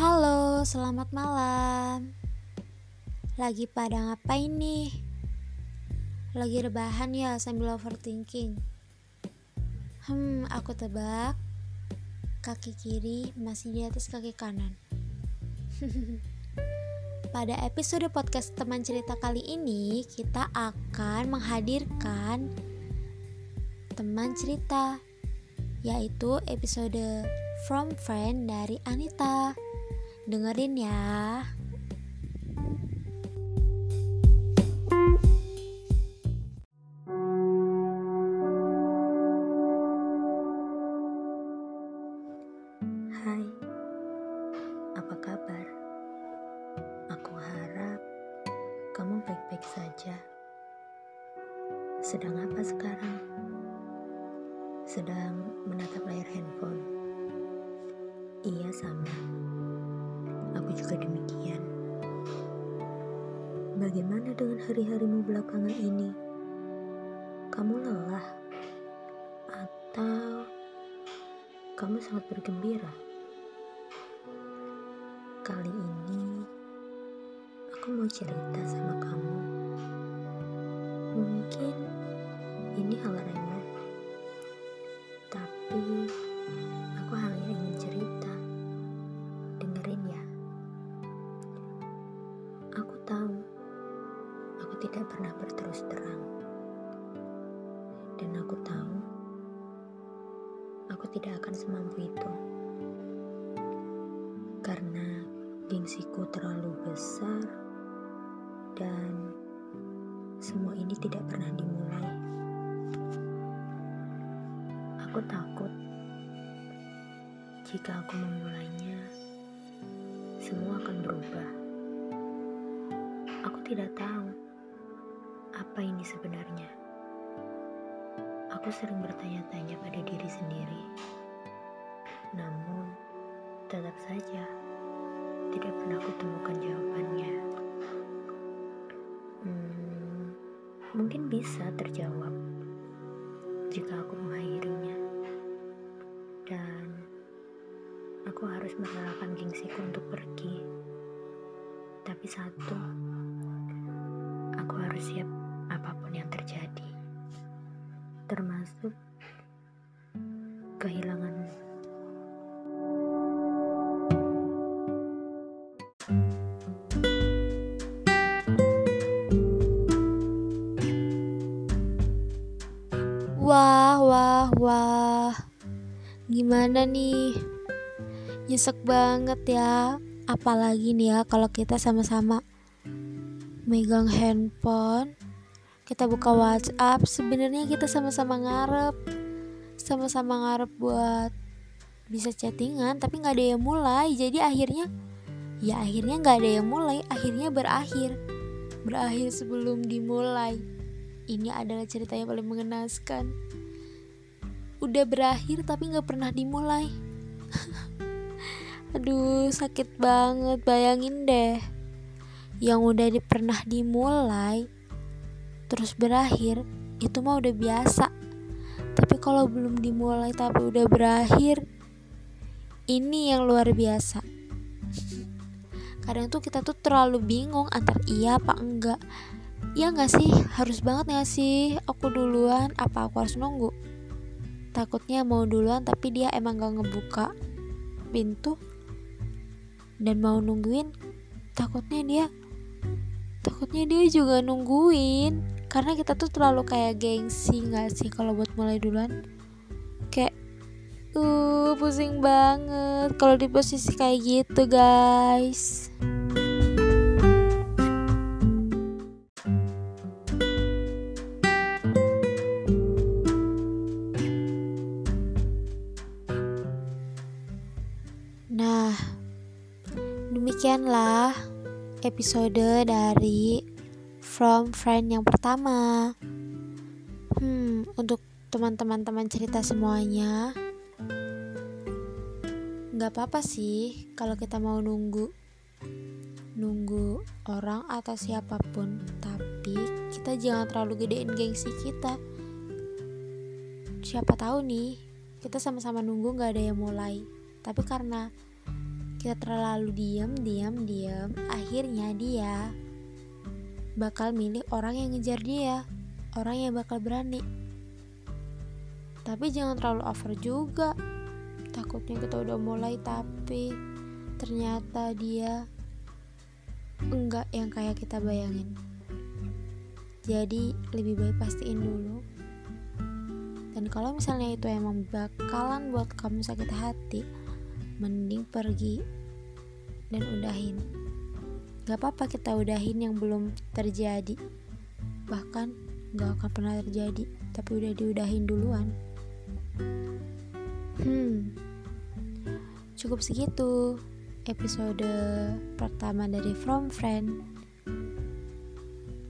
Halo, selamat malam. Lagi pada ngapain nih? Lagi rebahan ya sambil overthinking. Hmm, aku tebak kaki kiri masih di atas kaki kanan. Pada episode podcast teman cerita kali ini, kita akan menghadirkan teman cerita, yaitu episode From Friend dari Anita. Dengerin ya. Hai, apa kabar? Aku harap kamu baik-baik saja. Sedang apa sekarang? Sedang menatap layar handphone. Iya, sama. Aku juga demikian. Bagaimana dengan hari-harimu belakangan ini? Kamu lelah? Atau kamu sangat bergembira? Kali ini aku mau cerita sama kamu. Mungkin ini hal remeh, pernah berterus terang, dan aku tahu aku tidak akan semampu itu karena gengsiku terlalu besar dan semua ini tidak pernah dimulai. Aku takut jika aku memulainya, semua akan berubah. Aku tidak tahu apa ini sebenarnya. Aku sering bertanya-tanya pada diri sendiri, namun tetap saja tidak pernah kutemukan jawabannya. Hmm, mungkin bisa terjawab jika aku mengakhirinya, dan aku harus merelakan gengsiku untuk pergi. Tapi satu, aku harus siap apa pun yang terjadi, termasuk kehilanganmu. Wah, wah, wah. Gimana nih? Nyesek banget ya. Apalagi nih ya kalau kita sama-sama megang handphone, kita buka WhatsApp, sebenarnya kita sama-sama ngarep. Sama-sama ngarep buat bisa chattingan, tapi nggak ada yang mulai. Jadi akhirnya ya akhirnya nggak ada yang mulai, akhirnya berakhir. Berakhir sebelum dimulai. Ini adalah cerita yang paling mengenaskan. Udah berakhir tapi nggak pernah dimulai. Aduh, sakit banget. Bayangin deh. Yang udah di, pernah dimulai terus berakhir, itu mah udah biasa. Tapi kalau belum dimulai tapi udah berakhir, ini yang luar biasa. Kadang tuh kita tuh terlalu bingung antar iya apa enggak. Ya nggak sih? Harus banget nggak sih? Aku duluan apa aku harus nunggu? Takutnya mau duluan tapi dia emang gak ngebuka pintu dan mau nungguin takutnya dia takutnya dia juga nungguin karena kita tuh terlalu kayak gengsi nggak sih kalau buat mulai duluan? Kayak uh pusing banget kalau di posisi kayak gitu guys. Nah, demikianlah episode dari From Friend yang pertama. Hmm, untuk teman-teman teman cerita semuanya, nggak apa-apa sih kalau kita mau nunggu nunggu orang atau siapa pun, tapi kita jangan terlalu gedein gengsi kita. Siapa tahu nih, kita sama-sama nunggu nggak ada yang mulai tapi karena kita terlalu diam, diam, diam, akhirnya dia bakal milih orang yang ngejar dia, orang yang bakal berani. Tapi jangan terlalu over juga. Takutnya kita udah mulai tapi ternyata dia enggak yang kayak kita bayangin. Jadi lebih baik pastiin dulu. Dan kalau misalnya itu emang bakalan buat kamu sakit hati, mending pergi dan udahin gak apa-apa kita udahin yang belum terjadi. Bahkan gak akan pernah terjadi tapi udah diudahin duluan. Hmm. Cukup segitu episode pertama dari From Friend.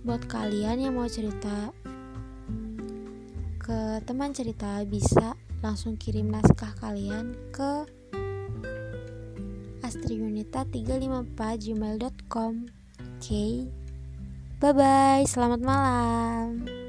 Buat kalian yang mau cerita ke teman cerita bisa langsung kirim naskah kalian ke astriunita354gmail.com Oke okay. Bye bye, selamat malam